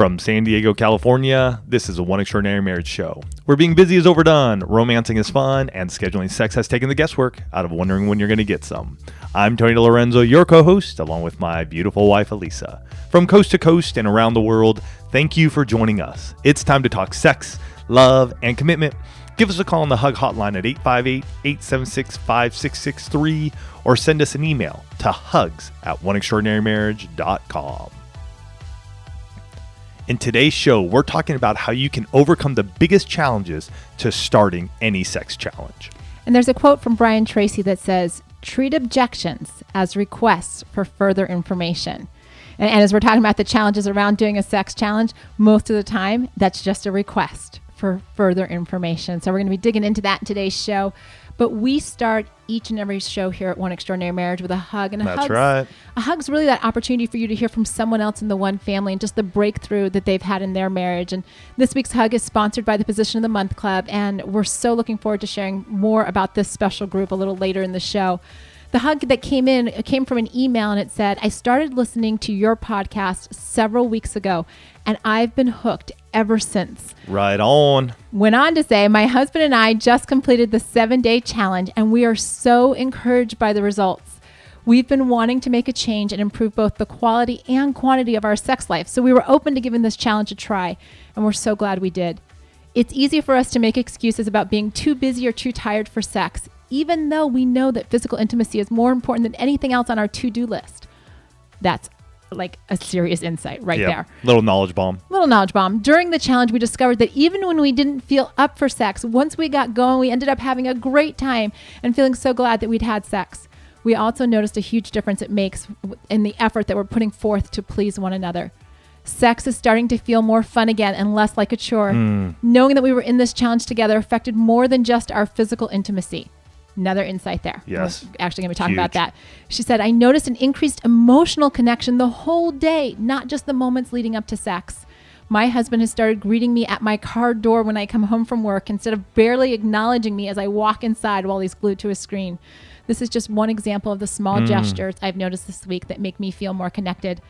From San Diego, California, this is a One Extraordinary Marriage show. Where being busy is overdone, romancing is fun, and scheduling sex has taken the guesswork out of wondering when you're going to get some. I'm Tony DiLorenzo, your co host, along with my beautiful wife, Elisa. From coast to coast and around the world, thank you for joining us. It's time to talk sex, love, and commitment. Give us a call on the Hug Hotline at 858 876 5663 or send us an email to hugs at oneextraordinarymarriage.com. In today's show, we're talking about how you can overcome the biggest challenges to starting any sex challenge. And there's a quote from Brian Tracy that says, treat objections as requests for further information. And, and, as we're talking about the challenges around doing a sex challenge, most of the time, that's just a request for further information. So we're going to be digging into that in today's show. But we start each and every show here at One Extraordinary Marriage with a hug. And a hug. That's hug's, right. A hug's really that opportunity for you to hear from someone else in the one family and just the breakthrough that they've had in their marriage. And this week's hug is sponsored by the Position of the Month Club. And we're so looking forward to sharing more about this special group a little later in the show. The hug that came in came from an email and it said, I started listening to your podcast several weeks ago and I've been hooked ever since. Right on. Went on to say, My husband and I just completed the seven day challenge and we are so encouraged by the results. We've been wanting to make a change and improve both the quality and quantity of our sex life. So we were open to giving this challenge a try and we're so glad we did. It's easy for us to make excuses about being too busy or too tired for sex, even though we know that physical intimacy is more important than anything else on our to do list. That's like a serious insight right there. Little knowledge bomb. Little knowledge bomb. During the challenge, we discovered that even when we didn't feel up for sex, once we got going, we ended up having a great time and feeling so glad that we'd had sex. We also noticed a huge difference it makes in the effort that we're putting forth to please one another. Sex is starting to feel more fun again and less like a chore. Mm. Knowing that we were in this challenge together affected more than just our physical intimacy. Another insight there. Yes. We're actually going to be talking Huge. about that. She said, I noticed an increased emotional connection the whole day, not just the moments leading up to sex. My husband has started greeting me at my car door when I come home from work instead of barely acknowledging me as I walk inside while he's glued to his screen. This is just one example of the small Mm. gestures I've noticed this week that make me feel more connected.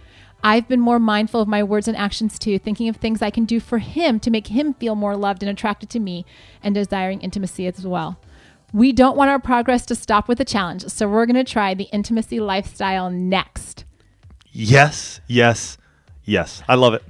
I've been more mindful of my words and actions too, thinking of things I can do for him to make him feel more loved and attracted to me and desiring intimacy as well. We don't want our progress to stop with the challenge, so we're going to try the intimacy lifestyle next. Yes, yes, yes. I love it.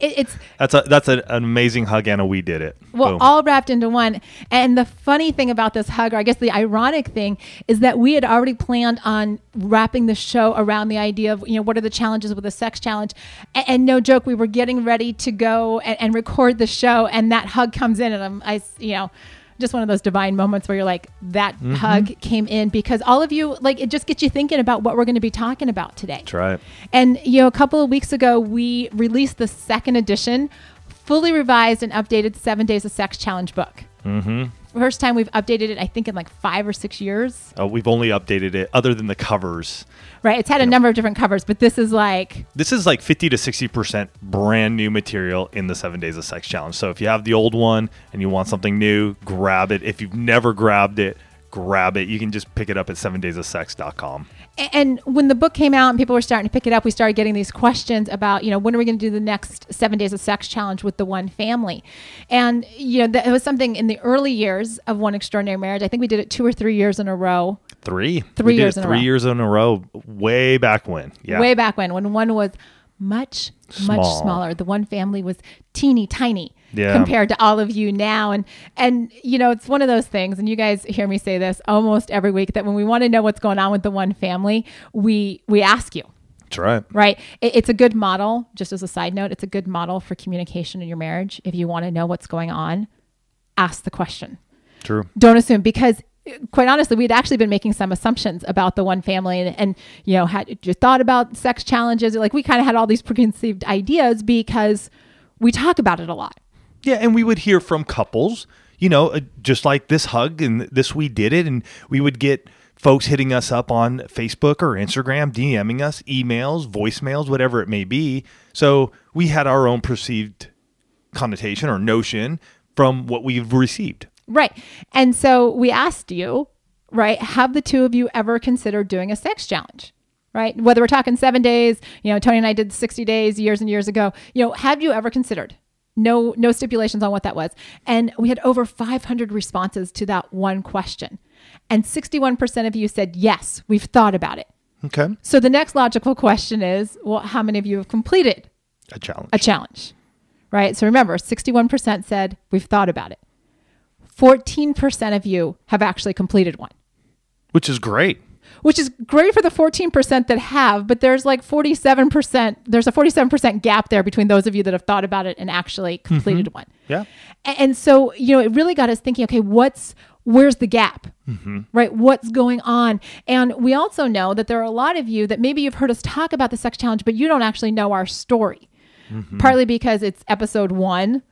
It, it's That's a that's a, an amazing hug, Anna. We did it. well, Boom. all wrapped into one. And the funny thing about this hug, or I guess the ironic thing, is that we had already planned on wrapping the show around the idea of, you know, what are the challenges with a sex challenge? And, and no joke, we were getting ready to go and, and record the show, and that hug comes in, and I'm, I, you know, just one of those divine moments where you're like, that Mm-hmm. hug came in because all of you, like, it just gets you thinking about what we're going to be talking about today. That's right. And you know, a couple of weeks ago, we released the second edition, fully revised and updated Seven Days of Sex Challenge book. Mm-hmm. First time we've updated it, I think, in like five or six years. Uh, we've only updated it, other than the covers. Right? It's had a number of different covers, but this is like, This is like 50 to 60 percent brand new material in the Seven Days of Sex Challenge. So if you have the old one and you want something new, grab it. If you've never grabbed it, grab it. You can just pick it up at sevendaysofsex.com. and when the book came out and people were starting to pick it up, we started getting these questions about, you know, when are we going to do the next Seven Days of Sex Challenge with the one family? And you know, that it was something in the early years of One Extraordinary Marriage. I think we did it two or three years in a row. Three. Three We years in a three years in a row, way back when. Yeah. way back when when one was much much smaller the one family was teeny tiny Yeah. compared to all of you now. And and you know it's one of those things and you guys hear me say this almost every week that when we want to know what's going on with the one family we we ask you. That's right. right? It, it's a good model just as a side note it's a good model for communication in your marriage. If you want to know what's going on ask the question. True. don't assume because quite honestly we'd actually been making some assumptions about the one family and, and you know had you thought about sex challenges? Like we kind of had all these preconceived ideas because we talk about it a lot Yeah, and we would hear from couples, you know, uh, just like this hug and this we did it, and we would get folks hitting us up on Facebook or Instagram, DMing us, emails, voicemails, whatever it may be. So we had our own perceived connotation or notion from what we've received. right and so we asked you right have the two of you ever considered doing a sex challenge right? Whether we're talking seven days, you know, Tony and I did 60 days years and years ago. You know, have you ever considered? No, no stipulations on what that was. And we had over 500 responses to that one question. And 61% of you said, yes, we've thought about it. Okay. So the next logical question is, well, how many of you have completed A challenge. a challenge? Right? So remember, 61% said, we've thought about it. 14% of you have actually completed one which is great. Which is great for the 14% that have, but there's like 47%, there's a 47% gap there between those of you that have thought about it and actually mm-hmm. completed one. Yeah. And so, you know, it really got us thinking, okay, what's, where's the gap? Mm-hmm. Right? What's going on? And we also know that there are a lot of you that maybe you've heard us talk about the sex challenge, but you don't actually know our story. Mm-hmm. Partly because it's episode one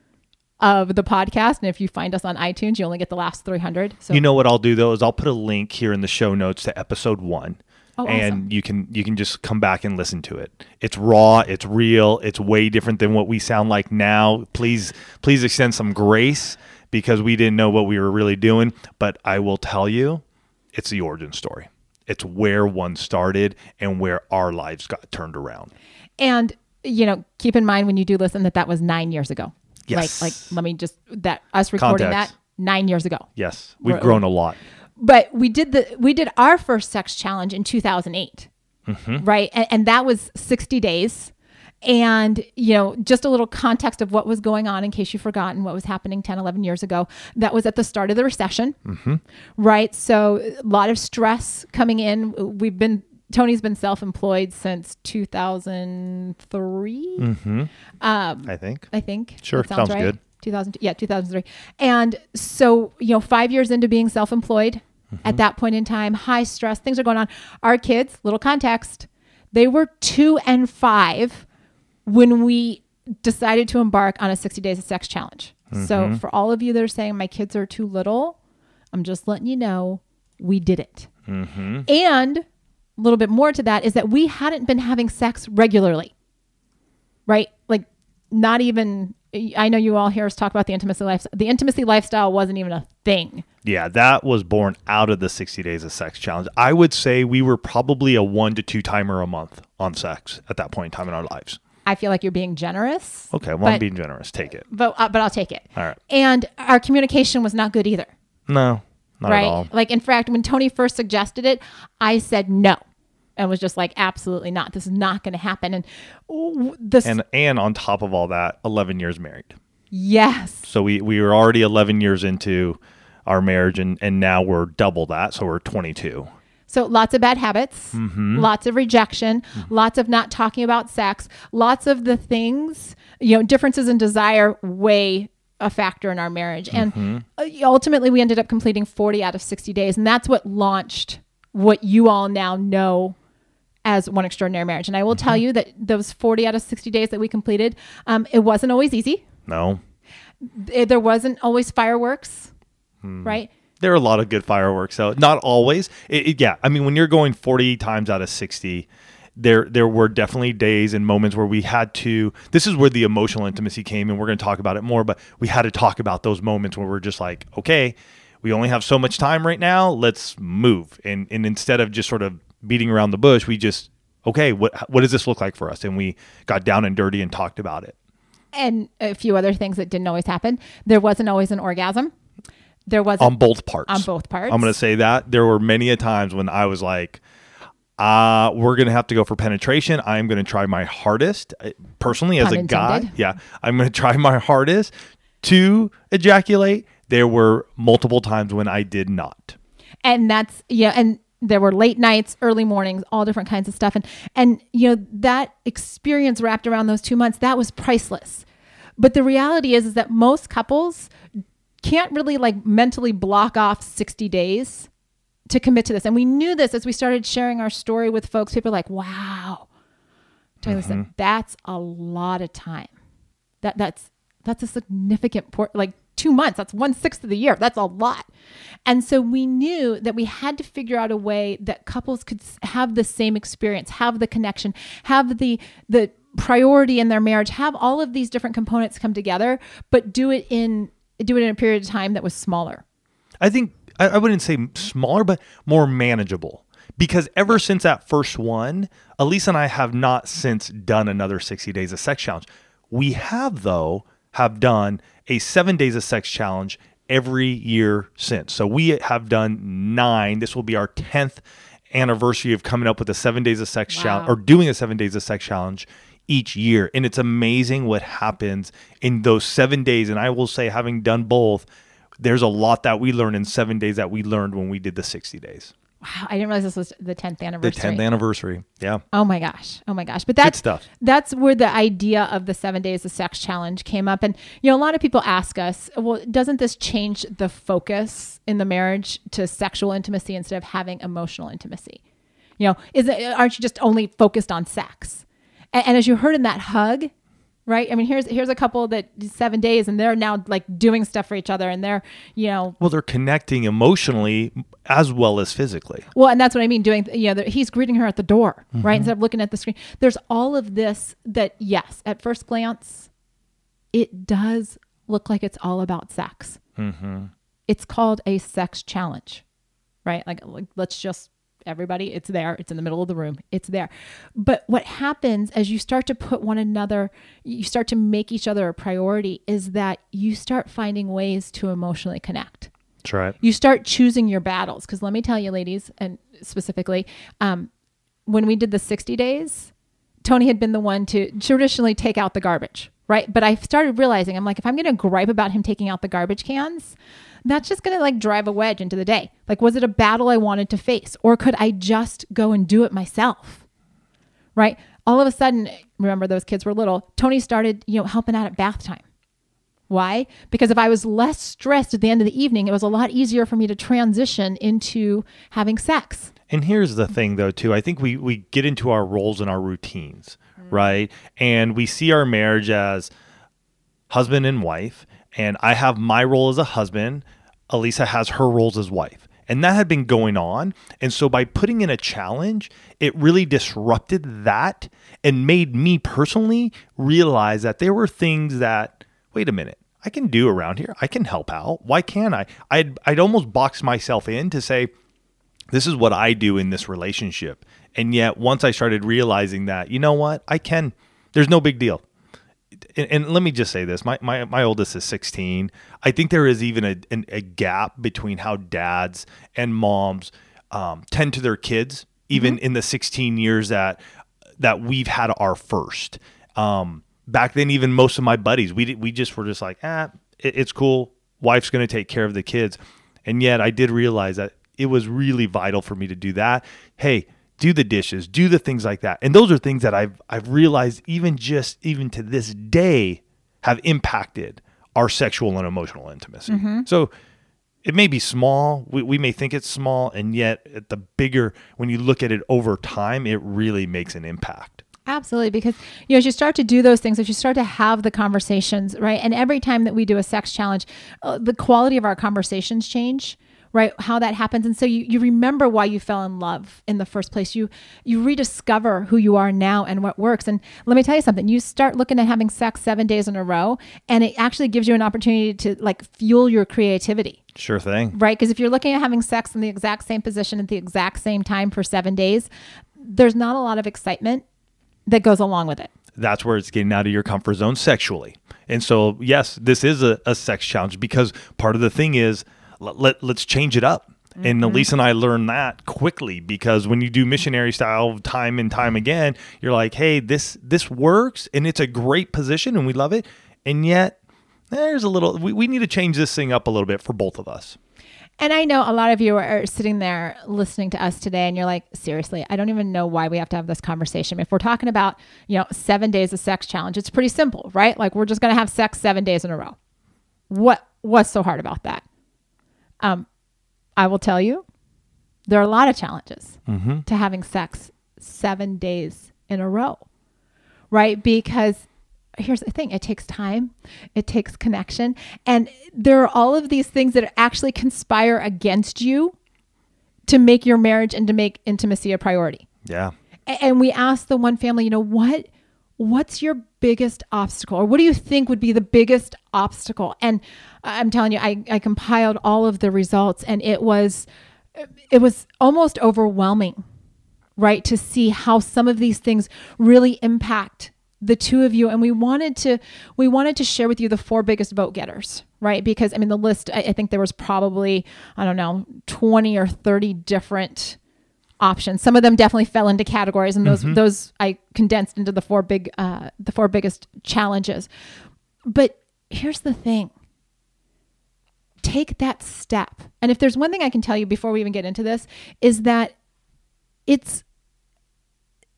of the podcast. And if you find us on iTunes, you only get the last 300. So You know what I'll do though is I'll put a link here in the show notes to episode one. Oh, and awesome. you can you can just come back and listen to it. It's raw, it's real, it's way different than what we sound like now. Please please extend some grace because we didn't know what we were really doing, but I will tell you, it's the origin story. It's where one started and where our lives got turned around. And you know, keep in mind when you do listen that that was nine years ago. Yes. Like, like let me just that us recording Context. that nine years ago. Yes, we've We're- grown a lot. But we did the we did our first sex challenge in 2008, Mm-hmm. right? And, and that was 60 days. And, you know, just a little context of what was going on in case you've forgotten what was happening 10, 11 years ago. That was at the start of the recession, Mm-hmm. right? So a lot of stress coming in. We've been, Tony's been self employed since 2003. Mm-hmm. Um, I think. I think. Sure, That sounds right. good. 2000, yeah, 2003. And so, you know, five years into being self employed Mm-hmm. at that point in time, high stress, things are going on. Our kids, little context, they were two and five when we decided to embark on a 60 days of sex challenge. So, Mm-hmm. for all of you that are saying my kids are too little, I'm just letting you know we did it. Mm-hmm. And a little bit more to that is that we hadn't been having sex regularly, right? Like, not even. I know you all hear us talk about the intimacy life. The intimacy lifestyle wasn't even a thing. Yeah, that was born out of the 60 days of sex challenge. I would say we were probably a one to two timer a month on sex at that point in time in our lives. I feel like you're being generous. Okay, well, I'm But- being generous. Take it. but uh, but I'll take it. All right. And our communication was not good either, No, not right? at all. Like in fact, when Tony first suggested it, I said no, and was just like, absolutely not. This is not going to happen. And ooh, this, And and on top of all that, 11 years married. yes, So we we were already 11 years into our marriage, and and now we're double that. So we're 22. So lots of bad habits, Mm-hmm. lots of rejection, lots of not talking about sex, lots of the things, you know, differences in desire weigh a factor in our marriage. Mm-hmm. And uh, ultimately we ended up completing 40 out of 60 days. And that's what launched what you all now know as one extraordinary marriage. And I will Mm-hmm. tell you that those 40 out of 60 days that we completed, um, it wasn't always easy. No, It- there wasn't always fireworks, Hmm. right? there are a lot of good fireworks out. Not always. It, it- yeah, I mean, when you're going 40 times out of 60, there there were definitely days and moments where we had to. This is where the emotional intimacy came, and we're going to talk about it more. But we had to talk about those moments where we're just like, okay, we only have so much time right now. Let's move. And and instead of just sort of beating around the bush, we just okay, what what does this look like for us? And we got down and dirty and talked about it. And a few other things that didn't always happen. There wasn't always an orgasm. There wasn't on both parts. On both parts. I'm going to say that there were many a times when I was like, uh, we're going to have to go for penetration. I'm going to try my hardest uh, personally as Pun a guy. Yeah. I'm going to try my hardest to ejaculate. There were multiple times when I did not. and that's yeah and there were late nights early mornings all different kinds of stuff and and you know that experience wrapped around those two months that was priceless but the reality is is that most couples can't really like mentally block off 60 days to commit to this. And we knew this as we started sharing our story with folks. People were like wow. Tony said, mm-hmm. that's a lot of time. That that's that's a significant port like two months. That's one sixth of the year. That's a lot. And so we knew that we had to figure out a way that couples could have the same experience have the connection have the the priority in their marriage have all of these different components come together but do it in do it in a period of time that was smaller. I think I, I wouldn't say smaller, but more manageable. because ever since that first one, Elise and I have not since done another 60 days of sex challenge. We have though have done a 7 days of sex challenge every year since. So we have done 9. This will be our 10th anniversary of coming up with a 7 days of sex Wow. challenge or doing a 7 days of sex challenge each year. And it's amazing what happens in those 7 days and I will say having done both there's a lot that we learned in 7 days that we learned when we did the 60 days. Wow, I didn't realize this was the 10th anniversary. The anniversary. 10th anniversary. Yeah. Oh my gosh. Oh my gosh. But that's stuff. That's where the idea of the seven days of sex challenge came up. And, you know, a lot of people ask us, well, doesn't this change the focus in the marriage to sexual intimacy instead of having emotional intimacy? You know, is it, aren't you just only focused on sex? And, and as you heard in that hug, right? I mean, here's here's a couple that seven days and they're now like doing stuff for each other and they're, you know, Well, they're connecting emotionally as well as physically. Well, and that's what I mean. Doing, you know, he's greeting her at the door, right? Mm-hmm. Instead of looking at the screen. There's all of this that, yes, at first glance, it does look like it's all about sex. Mm-hmm. It's called a sex challenge, right? Like, like, let's just everybody. It's there. It's in the middle of the room. It's there. But what happens as you start to put one another, you start to make each other a priority, is that you start finding ways to emotionally connect That's right. you start choosing your battles because let me tell you ladies and specifically um, when we did the 60 days tony had been the one to traditionally take out the garbage right but i started realizing i'm like if i'm going to gripe about him taking out the garbage cans that's just going to like drive a wedge into the day like was it a battle i wanted to face or could i just go and do it myself right all of a sudden remember those kids were little tony started you know helping out at bath time why? Because if I was less stressed at the end of the evening, it was a lot easier for me to transition into having sex. And here's the thing, though, too. I think we we get into our roles and our routines, mm-hmm. right? And we see our marriage as husband and wife. And I have my role as a husband. Elisa has her roles as wife. And that had been going on. And so by putting in a challenge, it really disrupted that and made me personally realize that there were things that, wait a minute, I can do around here. I can help out. Why can't I? I'd, I'd almost box myself in to say, this is what I do in this relationship. And yet, once I started realizing that, you know what, I can, there's no big deal. And, and let me just say this my, my, my oldest is 16. I think there is even a, an, a gap between how dads and moms um, tend to their kids, even in the 16 years that that we've had our first. Um, back then, even most of my buddies, we we just were just like, ah, it, it's cool. Wife's going to take care of the kids. And yet, I did realize that it was really vital for me to do that. Hey, do the dishes, do the things like that. And those are things that I've I've realized even just even to this day have impacted our sexual and emotional intimacy. So it may be small. We, we may think it's small, and yet at the bigger, when you look at it over time, it really makes an impact. Absolutely, because you know, as you start to do those things, as you start to have the conversations, right? And every time that we do a sex challenge, uh, the quality of our conversations change, right? How that happens, and so you you remember why you fell in love in the first place. You you rediscover who you are now and what works. And let me tell you something: you start looking at having sex seven days in a row, and it actually gives you an opportunity to like fuel your creativity Sure thing. right? Because if you're looking at having sex in the exact same position at the exact same time for seven days, there's not a lot of excitement that goes along with it. That's where it's getting out of your comfort zone sexually. And so, yes, this is a, a sex challenge because part of the thing is let, let, let's change it up. And mm-hmm. Elise and I learned that quickly because when you do missionary style time and time again, you're like, hey, this this works and it's a great position and we love it. And yet there's a little we, we need to change this thing up a little bit for both of us. And I know a lot of you are sitting there listening to us today and you're like, seriously, I don't even know why we have to have this conversation. If we're talking about, you know, seven days of sex challenge, it's pretty simple, right? Like we're just going to have sex seven days in a row. What, what's so hard about that? Um, I will tell you, there are a lot of challenges to having sex seven days in a row, right? Because here's the thing it takes time, it takes connection, and there are all of these things that actually conspire against you to make your marriage and to make intimacy a priority. Yeah. And we asked the one family, you know, what what's your biggest obstacle or what do you think would be the biggest obstacle? And I'm telling you, I, I compiled all of the results and it was it was almost overwhelming, right? To see how some of these things really impact the two of you and we wanted to we wanted to share with you the four biggest vote getters right because i mean the list I, I, think there was probably i don't know 20 or 30 different options. Some of them definitely fell into categories and those mm-hmm. those i condensed into the four big uh the four biggest challenges. But here's the thing. Take that step. And if there's one thing i can tell you before we even get into this is that it's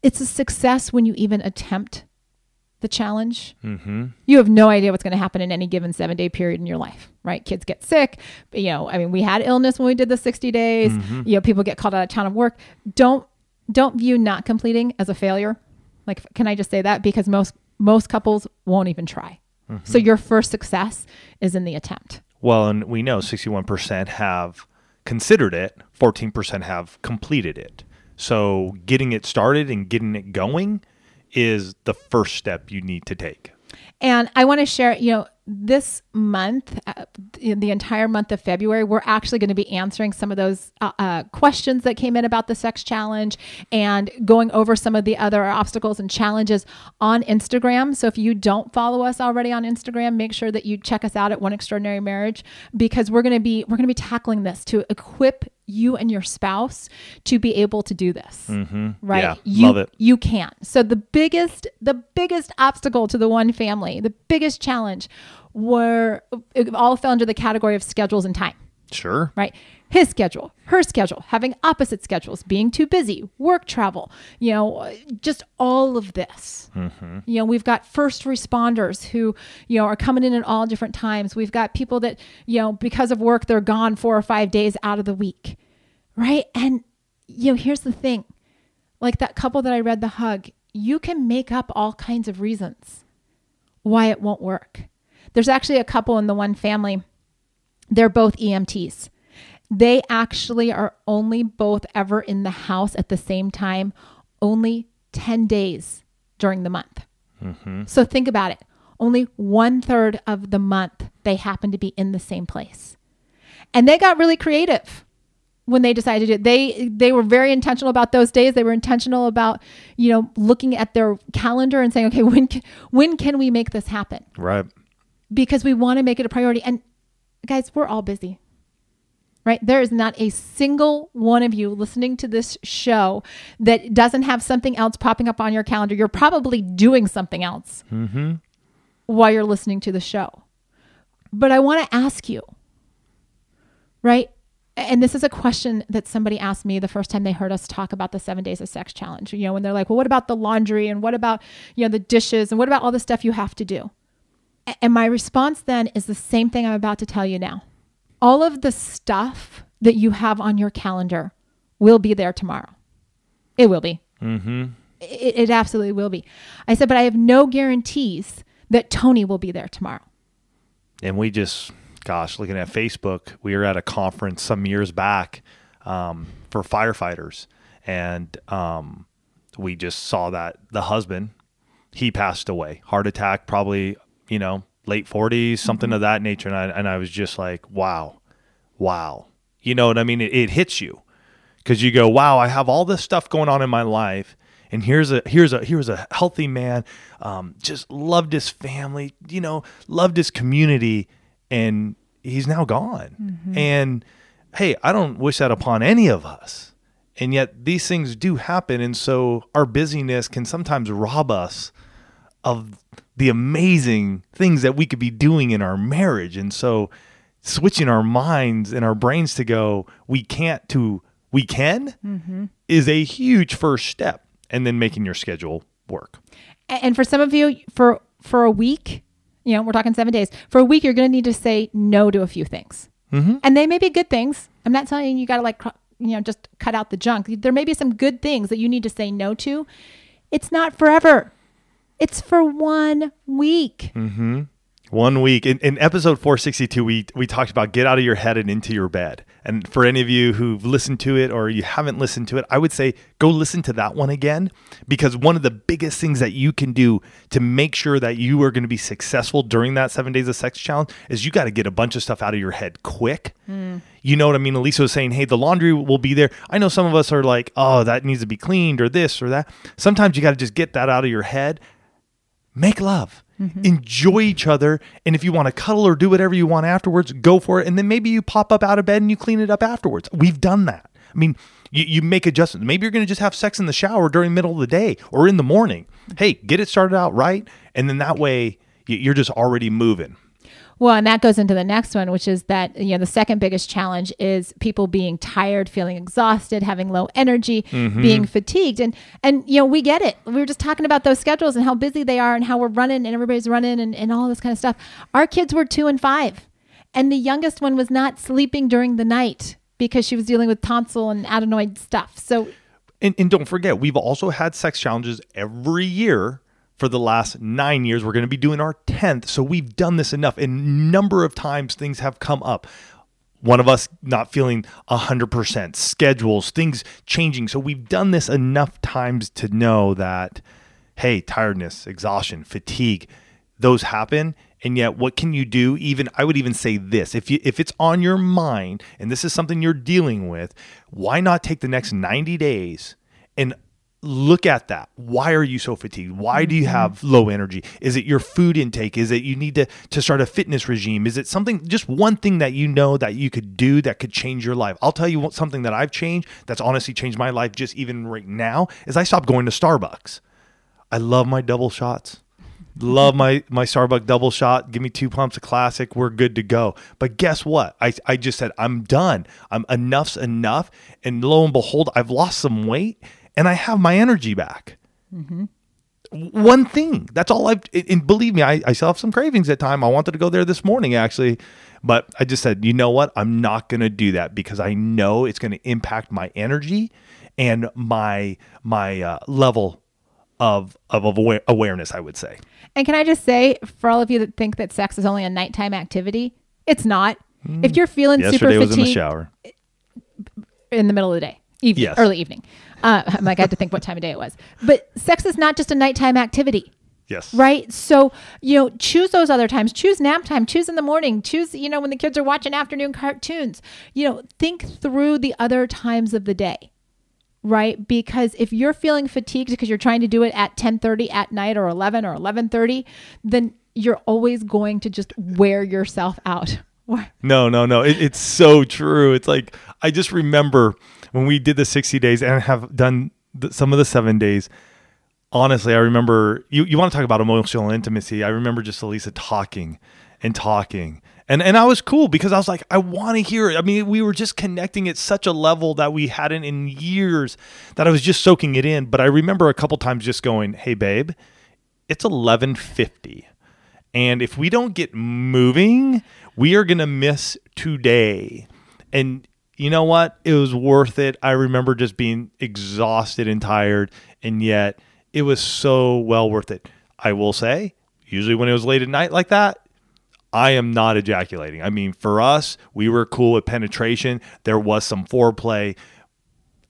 it's a success when you even attempt the challenge. Mm-hmm. You have no idea what's going to happen in any given seven day period in your life, right? Kids get sick. You know, I mean, we had illness when we did the 60 days. Mm-hmm. You know, people get called out of town of work. Don't don't view not completing as a failure. Like, can I just say that? Because most most couples won't even try. Mm-hmm. So your first success is in the attempt. Well, and we know 61% have considered it, 14% have completed it. So getting it started and getting it going is the first step you need to take. And I want to share, you know, this month, uh, the entire month of February, we're actually going to be answering some of those uh, uh, questions that came in about the sex challenge and going over some of the other obstacles and challenges on Instagram. So if you don't follow us already on Instagram, make sure that you check us out at One Extraordinary Marriage because we're going to be we're going to be tackling this to equip you and your spouse to be able to do this. Mm-hmm. Right? Yeah, you, love it. You can. So the biggest, the biggest obstacle to the one family, the biggest challenge were it all fell under the category of schedules and time. Sure. Right. His schedule, her schedule, having opposite schedules, being too busy, work travel, you know, just all of this. Mm-hmm. You know, we've got first responders who, you know, are coming in at all different times. We've got people that, you know, because of work, they're gone four or five days out of the week. Right. And, you know, here's the thing like that couple that I read the hug, you can make up all kinds of reasons why it won't work. There's actually a couple in the one family, they're both EMTs. They actually are only both ever in the house at the same time, only 10 days during the month. Mm-hmm. So think about it. Only one third of the month they happen to be in the same place. And they got really creative when they decided to do it. they they were very intentional about those days they were intentional about you know looking at their calendar and saying okay when can, when can we make this happen right because we want to make it a priority and guys we're all busy right? There is not a single one of you listening to this show that doesn't have something else popping up on your calendar. You're probably doing something else mm-hmm. while you're listening to the show. But I want to ask you, right? And this is a question that somebody asked me the first time they heard us talk about the seven days of sex challenge. You know, when they're like, well, what about the laundry and what about, you know, the dishes and what about all the stuff you have to do? And my response then is the same thing I'm about to tell you now all of the stuff that you have on your calendar will be there tomorrow. It will be. Mm-hmm. It, it absolutely will be. I said, but I have no guarantees that Tony will be there tomorrow. And we just, gosh, looking at Facebook, we were at a conference some years back um, for firefighters. And um, we just saw that the husband, he passed away, heart attack, probably, you know, late 40s, something mm-hmm. of that nature. And I, and I was just like, wow, wow. You know what I mean? It, it hits you because you go, wow, I have all this stuff going on in my life. And here's a here's a here's a healthy man, um, just loved his family, you know, loved his community, and he's now gone. Mm-hmm. And hey, I don't wish that upon any of us. And yet these things do happen, and so our busyness can sometimes rob us of the amazing things that we could be doing in our marriage. And so switching our minds and our brains to go, we can't to we can mm-hmm. is a huge first step. And then making your schedule work. And for some of you, for for a week, you know, we're talking seven days. For a week, you're going to need to say no to a few things, mm-hmm. and they may be good things. I'm not telling you you got to like you know just cut out the junk. There may be some good things that you need to say no to. It's not forever. It's for one week. Mm-hmm. One week in, in episode 462, we we talked about get out of your head and into your bed, And for any of you who've listened to it or you haven't listened to it, I would say go listen to that one again because one of the biggest things that you can do to make sure that you are going to be successful during that seven days of sex challenge is you got to get a bunch of stuff out of your head quick. You know what I mean? Elisa was saying, hey, the laundry will be there. I know some of us are like, oh, that needs to be cleaned or this or that. Sometimes you got to just get that out of your head. Make love. Mm-hmm. Enjoy each other. And if you want to cuddle or do whatever you want afterwards, go for it. And then maybe you pop up out of bed and you clean it up afterwards. We've done that. I mean, you, you make adjustments. Maybe you're going to just have sex in the shower during the middle of the day or in the morning. Hey, get it started out right. And then that way you're just already moving. Well, and that goes into the next one, which is that you know the second biggest challenge is people being tired, feeling exhausted, having low energy, mm-hmm. being fatigued, and and you know we get it. We were just talking about those schedules and how busy they are, and how we're running, and everybody's running, and, and all this kind of stuff. Our kids were two and five, and the youngest one was not sleeping during the night because she was dealing with tonsil and adenoid stuff. So And, and don't forget, we've also had sex challenges every year for the last nine years. We're going to be doing our 10th. So we've done this enough. And number of times things have come up. One of us not feeling 100%, schedules, things changing. So we've done this enough times to know that, hey, tiredness, exhaustion, fatigue, those happen. And yet, what can you do? Even I would even say this: if you if it's on your mind and this is something you're dealing with, why not take the next 90 days and look at that why are you so fatigued why do you mm-hmm. have low energy is it your food intake is it you need to to start a fitness regime is it something just one thing that you know that you could do that could change your life i'll tell you what, something that i've changed that's honestly changed my life just even right now is i stopped going to starbucks i love my double shots love my my Starbucks double shot. Give me two pumps of classic. We're good to go. But guess what? I I just said I'm done. I'm enough's enough. And lo and behold, I've lost some weight and I have my energy back. One thing. That's all I've. And believe me, I, I still have some cravings at time. I wanted to go there this morning actually, but I just said, you know what? I'm not going to do that because I know it's going to impact my energy and my my uh, level of of aware, awareness. I would say. And can I just say, for all of you that think that sex is only a nighttime activity, it's not. If you're feeling super Yesterday was in the fatigued shower. in the middle of the day, evening, Yes. early evening, uh, I'm like I had to think what time of day it was. But sex is not just a nighttime activity, Yes. right? So you know, choose those other times. Choose nap time. Choose in the morning. Choose you know when the kids are watching afternoon cartoons. You know, think through the other times of the day right because if you're feeling fatigued because you're trying to do it at 10:30 at night or 11 or 11:30 then you're always going to just wear yourself out No, no, no. It, it's so true. It's like I just remember when we did the 60 days and have done the, some of the seven days. Honestly, I remember you, you want to talk about emotional intimacy. I remember just Elisa talking and talking. And, and I was cool because I was like, I want to hear it. I mean, we were just connecting at such a level that we hadn't in years that I was just soaking it in. But I remember a couple times just going, Hey, babe, it's 1150 and if we don't get moving we are going to miss today and you know what it was worth it i remember just being exhausted and tired and yet it was so well worth it i will say usually when it was late at night like that I am not ejaculating. I mean, for us, we were cool with penetration. There was some foreplay,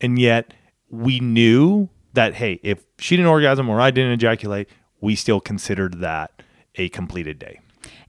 and yet we knew that hey, if she didn't orgasm or I didn't ejaculate, we still considered that a completed day.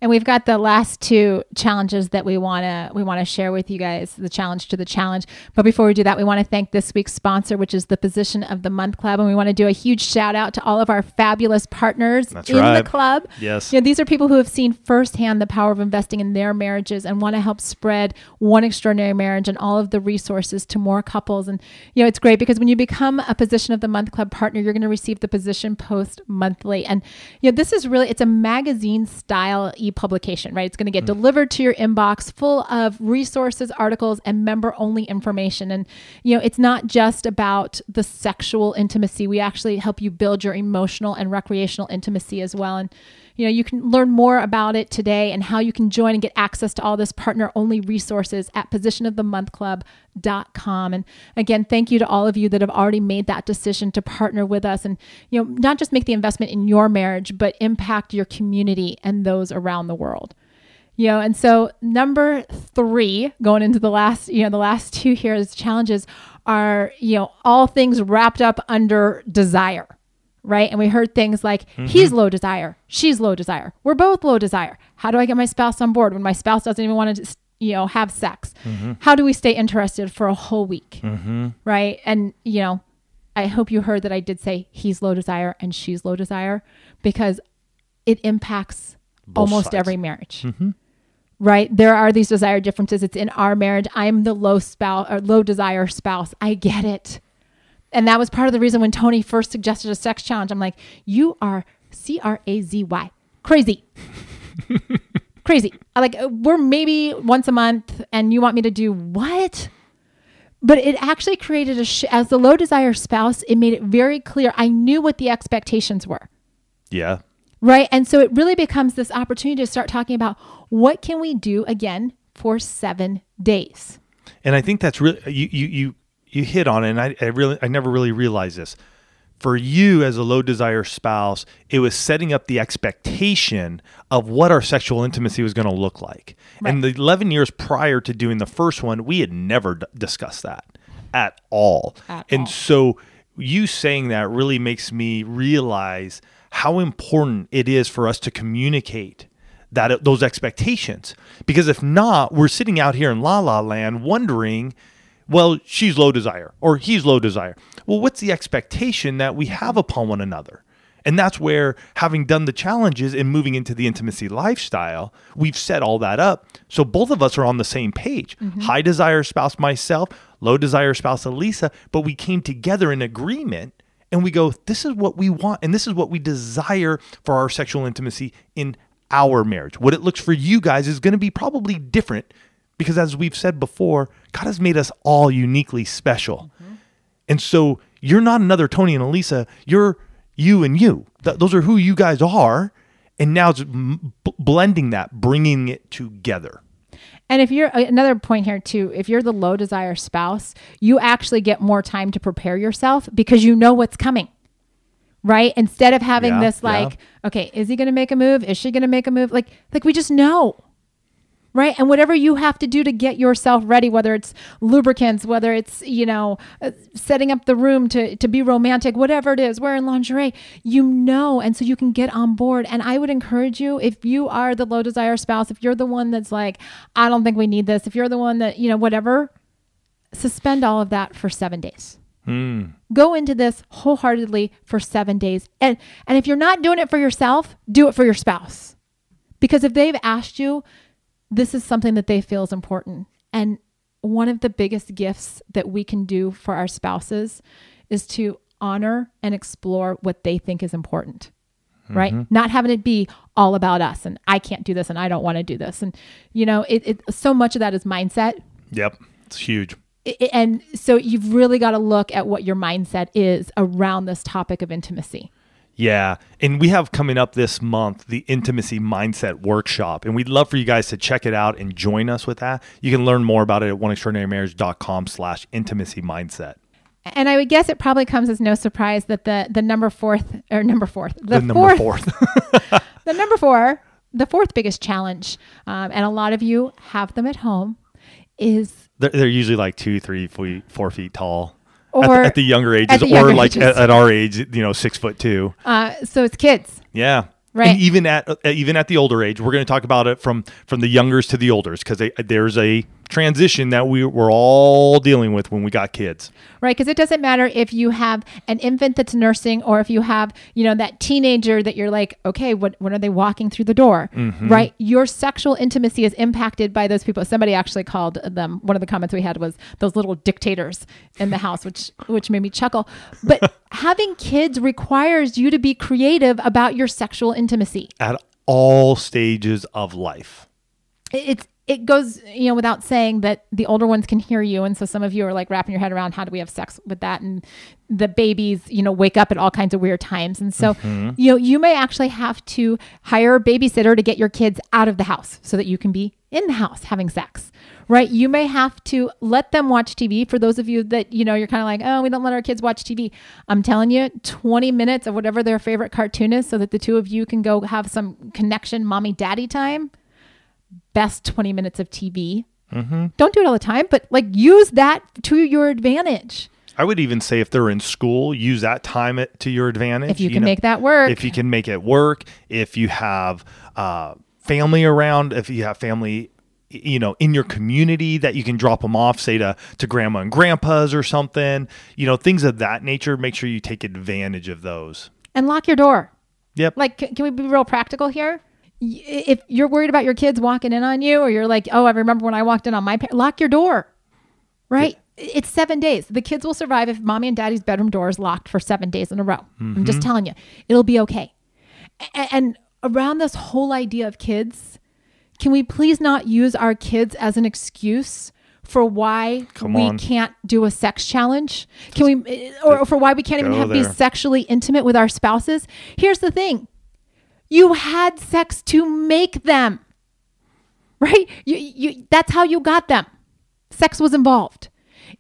And we've got the last two challenges that we want to we want to share with you guys, the challenge to the challenge. But before we do that, we want to thank this week's sponsor, which is the Position of the Month Club, and we want to do a huge shout out to all of our fabulous partners That's in right. the club. Yes. You know, these are people who have seen firsthand the power of investing in their marriages and want to help spread one extraordinary marriage and all of the resources to more couples. And you know, it's great because when you become a Position of the Month Club partner, you're going to receive the Position Post monthly. And you know, this is really it's a magazine style e-publication, right? It's going to get mm. delivered to your inbox full of resources, articles, and member only information. And you know, it's not just about the sexual intimacy. We actually help you build your emotional and recreational intimacy as well. And you know, you can learn more about it today and how you can join and get access to all this partner only resources at positionofthemonthclub.com. And again, thank you to all of you that have already made that decision to partner with us and, you know, not just make the investment in your marriage, but impact your community and those around the world. You know, and so number three, going into the last, you know, the last two here is challenges are, you know, all things wrapped up under desire. Right. And we heard things like, he's mm-hmm. low desire, she's low desire, we're both low desire. How do I get my spouse on board when my spouse doesn't even want to, you know, have sex? Mm-hmm. How do we stay interested for a whole week? Mm-hmm. Right. And, you know, I hope you heard that I did say he's low desire and she's low desire because it impacts Both almost sides. every marriage. Right? There are these desire differences. It's in our marriage. I'm the low spouse or low desire spouse. I get it. And that was part of the reason when Tony first suggested a sex challenge. I'm like, you are C R A Z Y. Crazy. Crazy. Like, uh, we're maybe once a month and you want me to do what? but it actually created a sh- as the low desire spouse it made it very clear i knew what the expectations were Yeah. right and so it really becomes this opportunity to start talking about what can we do again for seven days And I think that's really you you you you hit on it. And I, I really I never really realized this. For you as a low desire spouse, it was setting up the expectation of what our sexual intimacy was going to look like. And the 11 years prior to doing the first one, we had never d- discussed that at all. At and all. so you saying that really makes me realize how important it is for us to communicate that those expectations because if not we're sitting out here in la la land wondering well she's low desire or he's low desire. Well what's the expectation that we have upon one another? And that's where having done the challenges and moving into the intimacy lifestyle we've set all that up. So both of us are on the same page. Mm-hmm. High desire spouse myself low desire spouse elisa but we came together in agreement and we go, this is what we want, and this is what we desire for our sexual intimacy in our marriage. What it looks for you guys is going to be probably different because, as we've said before, God has made us all uniquely special. Mm-hmm. And so you're not another Tony and Elisa, you're you and you. Th- those are who you guys are. And now it's m- blending that, bringing it together. and if you're uh, another point here too if you're the low desire spouse you actually get more time to prepare yourself because you know what's coming right instead of having Yeah, this like okay is he going to make a move is she going to make a move like like we just know right? And whatever you have to do to get yourself ready whether it's lubricants whether it's you know uh, setting up the room to to be romantic whatever it is wearing lingerie you know and so you can get on board. And i would encourage you if you are the low desire spouse if you're the one that's like i don't think we need this if you're the one that you know whatever suspend all of that for 7 days. Go into this wholeheartedly for 7 days. And and if you're not doing it for yourself do it for your spouse. Because if they've asked you this is something that they feel is important. And one of the biggest gifts that we can do for our spouses is to honor and explore what they think is important. Right? Mm-hmm. Not having it be all about us and I can't do this and I don't want to do this. And, you know, it, it so much of that is mindset. Yep. It's huge. And so you've really got to look at what your mindset is around this topic of intimacy. Yeah. And we have coming up this month the Intimacy Mindset Workshop. And we'd love for you guys to check it out and join us with that. You can learn more about it at oneextraordinarymarriage.com slash intimacy mindset. And I would guess it probably comes as no surprise that the the number fourth or number fourth The, number fourth. the number four, the fourth biggest challenge, um, and a lot of you have them at home, is they're, they're usually like two, three, feet, four feet tall. At, Or- the, at the younger ages, at the or like ages. at, at our age, you know, six foot two. uh, so it's kids. Yeah. Right. And even at uh, even at the older age, we're going to talk about it from from the youngers to the olders because there's a transition that we we're all dealing with when we got kids. right? Because it doesn't matter if you have an infant that's nursing or if you have, you know, that teenager that you're like, okay, what when are they walking through the door, mm-hmm. right? Your sexual intimacy is impacted by those people. Somebody actually called them. One of the comments we had was those little dictators in the house, which which made me chuckle. But having kids requires you to be creative about your sexual intimacy. At all stages of life. it's it goes you know without saying that the older ones can hear you. And so some of you are like wrapping your head around how do we have sex with that? And the babies you know wake up at all kinds of weird times. And so mm-hmm. you know you may actually have to hire a babysitter to get your kids out of the house so that you can be in the house having sex right? You may have to let them watch tv for those of you that you know you're kind of like oh we don't let our kids watch tv i'm telling you 20 minutes of whatever their favorite cartoon is so that the two of you can go have some connection mommy daddy time best 20 minutes of TV. Don't do it all the time, but like use that to your advantage. I would even say if they're in school, use that time to your advantage. If you can make that work. If you can make it work, if you have uh, family around, if you have family, you know, in your community that you can drop them off, say to to grandma and grandpa's or something, you know, things of that nature. Make sure you take advantage of those. And lock your door. Yep. Like, can, can we be real practical here? If you're worried about your kids walking in on you, or you're like, oh, I remember when I walked in on my, pa-, lock your door, right? It's seven days. The kids will survive if mommy and daddy's bedroom door is locked for seven days in a row. I'm just mm-hmm. telling you, it'll be okay. A- And around this whole idea of kids, can we please not use our kids as an excuse for why Come we on. can't do a sex challenge? Can we, eh, or for why we can't even have be sexually intimate with our spouses? Here's the thing you had sex to make them, right? You, you, that's how you got them. Sex was involved.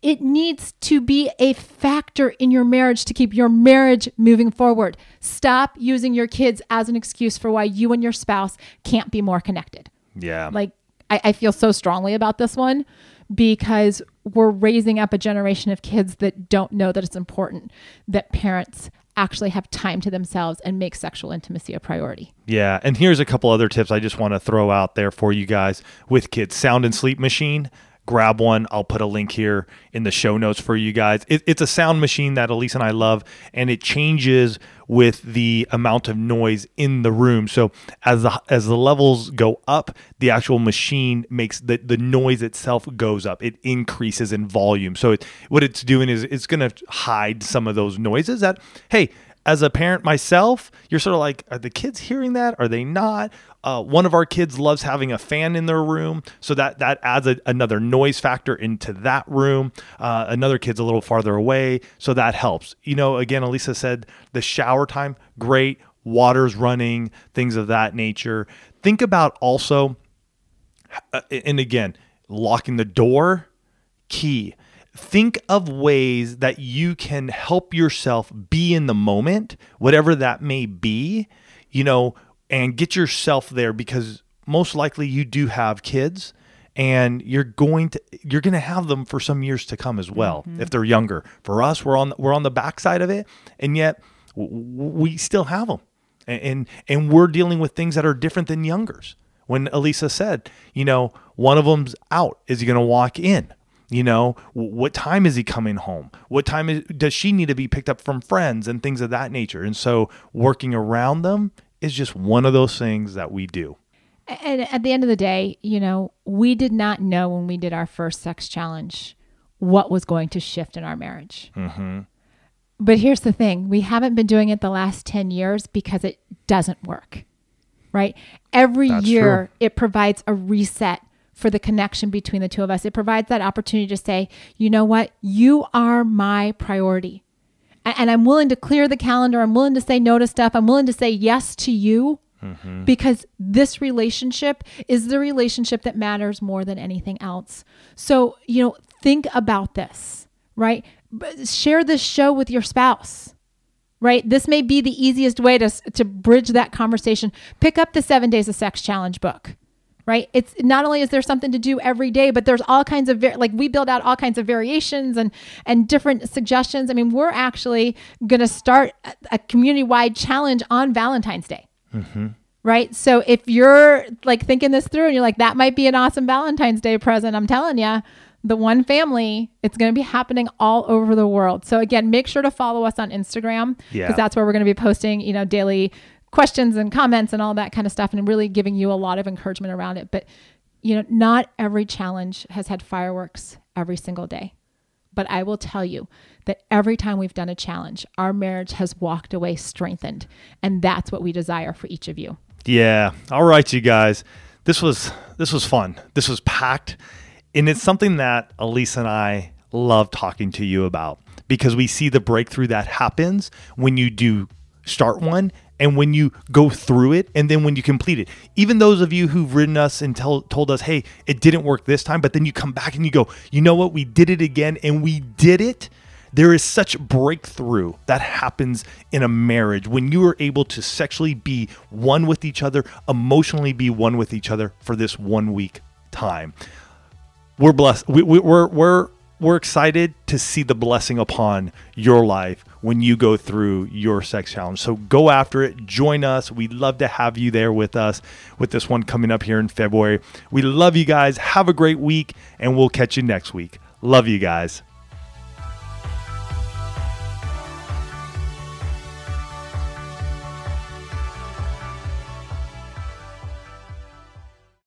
It needs to be a factor in your marriage to keep your marriage moving forward. Stop using your kids as an excuse for why you and your spouse can't be more connected. Yeah. Like, I, I feel so strongly about this one because we're raising up a generation of kids that don't know that it's important that parents actually have time to themselves and make sexual intimacy a priority. Yeah, and here's a couple other tips I just want to throw out there for you guys with kids. Sound and sleep machine. Grab one. I'll put a link here in the show notes for you guys. It, it's a sound machine that Alisa and I love, and it changes with the amount of noise in the room. So as the as the levels go up, the actual machine makes the the noise itself goes up. It increases in volume. So it, what it's doing is it's going to hide some of those noises that hey as a parent myself, you're sort of like, are the kids hearing that? Are they not? Uh, one of our kids loves having a fan in their room, so that that adds a, another noise factor into that room. Uh, another kid's a little farther away, so that helps. You know, again, Alisa said the shower time, great, water's running, things of that nature. Think about also, uh, and again, locking the door, key. Think of ways that you can help yourself be in the moment, whatever that may be, you know, and get yourself there because most likely you do have kids and you're going to you're going to have them for some years to come as well mm-hmm. if they're younger. For us, we're on we're on the backside of it and yet we still have them. And, and and we're dealing with things that are different than youngers. When Alisa said, you know, one of them's out, is he going to walk in? You know, what time is he coming home? What time is, does she need to be picked up from friends and things of that nature? And so working around them is just one of those things that we do. And at the end of the day, you know, we did not know when we did our first sex challenge what was going to shift in our marriage. Mm-hmm. But here's the thing we haven't been doing it the last 10 years because it doesn't work, right? Every That's year, true. it provides a reset for the connection between the two of us. It provides that opportunity to say, you know what? You are my priority. And I'm willing to clear the calendar. I'm willing to say no to stuff. I'm willing to say yes to you mm-hmm. because this relationship is the relationship that matters more than anything else. So, you know, think about this, right? Share this show with your spouse. Right? This may be the easiest way to to bridge that conversation. Pick up the 7 Days of Sex challenge book. Right? It's not only is there something to do every day, but there's all kinds of like we build out all kinds of variations and and different suggestions. I mean, we're actually going to start a, a community-wide challenge on Valentine's Day mm-hmm. right? So if you're like thinking this through and you're like, that might be an awesome Valentine's Day present, I'm telling you, the one family, it's going to be happening all over the world. So again, make sure to follow us on Instagram because Yeah. that's where we're going to be posting, you know, daily questions and comments and all that kind of stuff and really giving you a lot of encouragement around it. But, you know, not every challenge has had fireworks every single day. But I will tell you that every time we've done a challenge, our marriage has walked away strengthened. And that's what we desire for each of you. Yeah. All right, you guys. This was this was fun. This was packed, and it's something that Alisa and I love talking to you about because we see the breakthrough that happens when you do start one and when you go through it and then when you complete it. Even those of you who've written us and tell, told us, "Hey, it didn't work this time," but then you come back and you go, "You know what? We did it again and we did it." There is such breakthrough that happens in a marriage when you are able to sexually be one with each other, emotionally be one with each other for this one week time. We're blessed. We, we, we're we're we're excited to see the blessing upon your life when you go through your sex challenge. So go after it. Join us. We'd love to have you there with us with this one coming up here in February. We love you guys. Have a great week, and we'll catch you next week. Love you guys.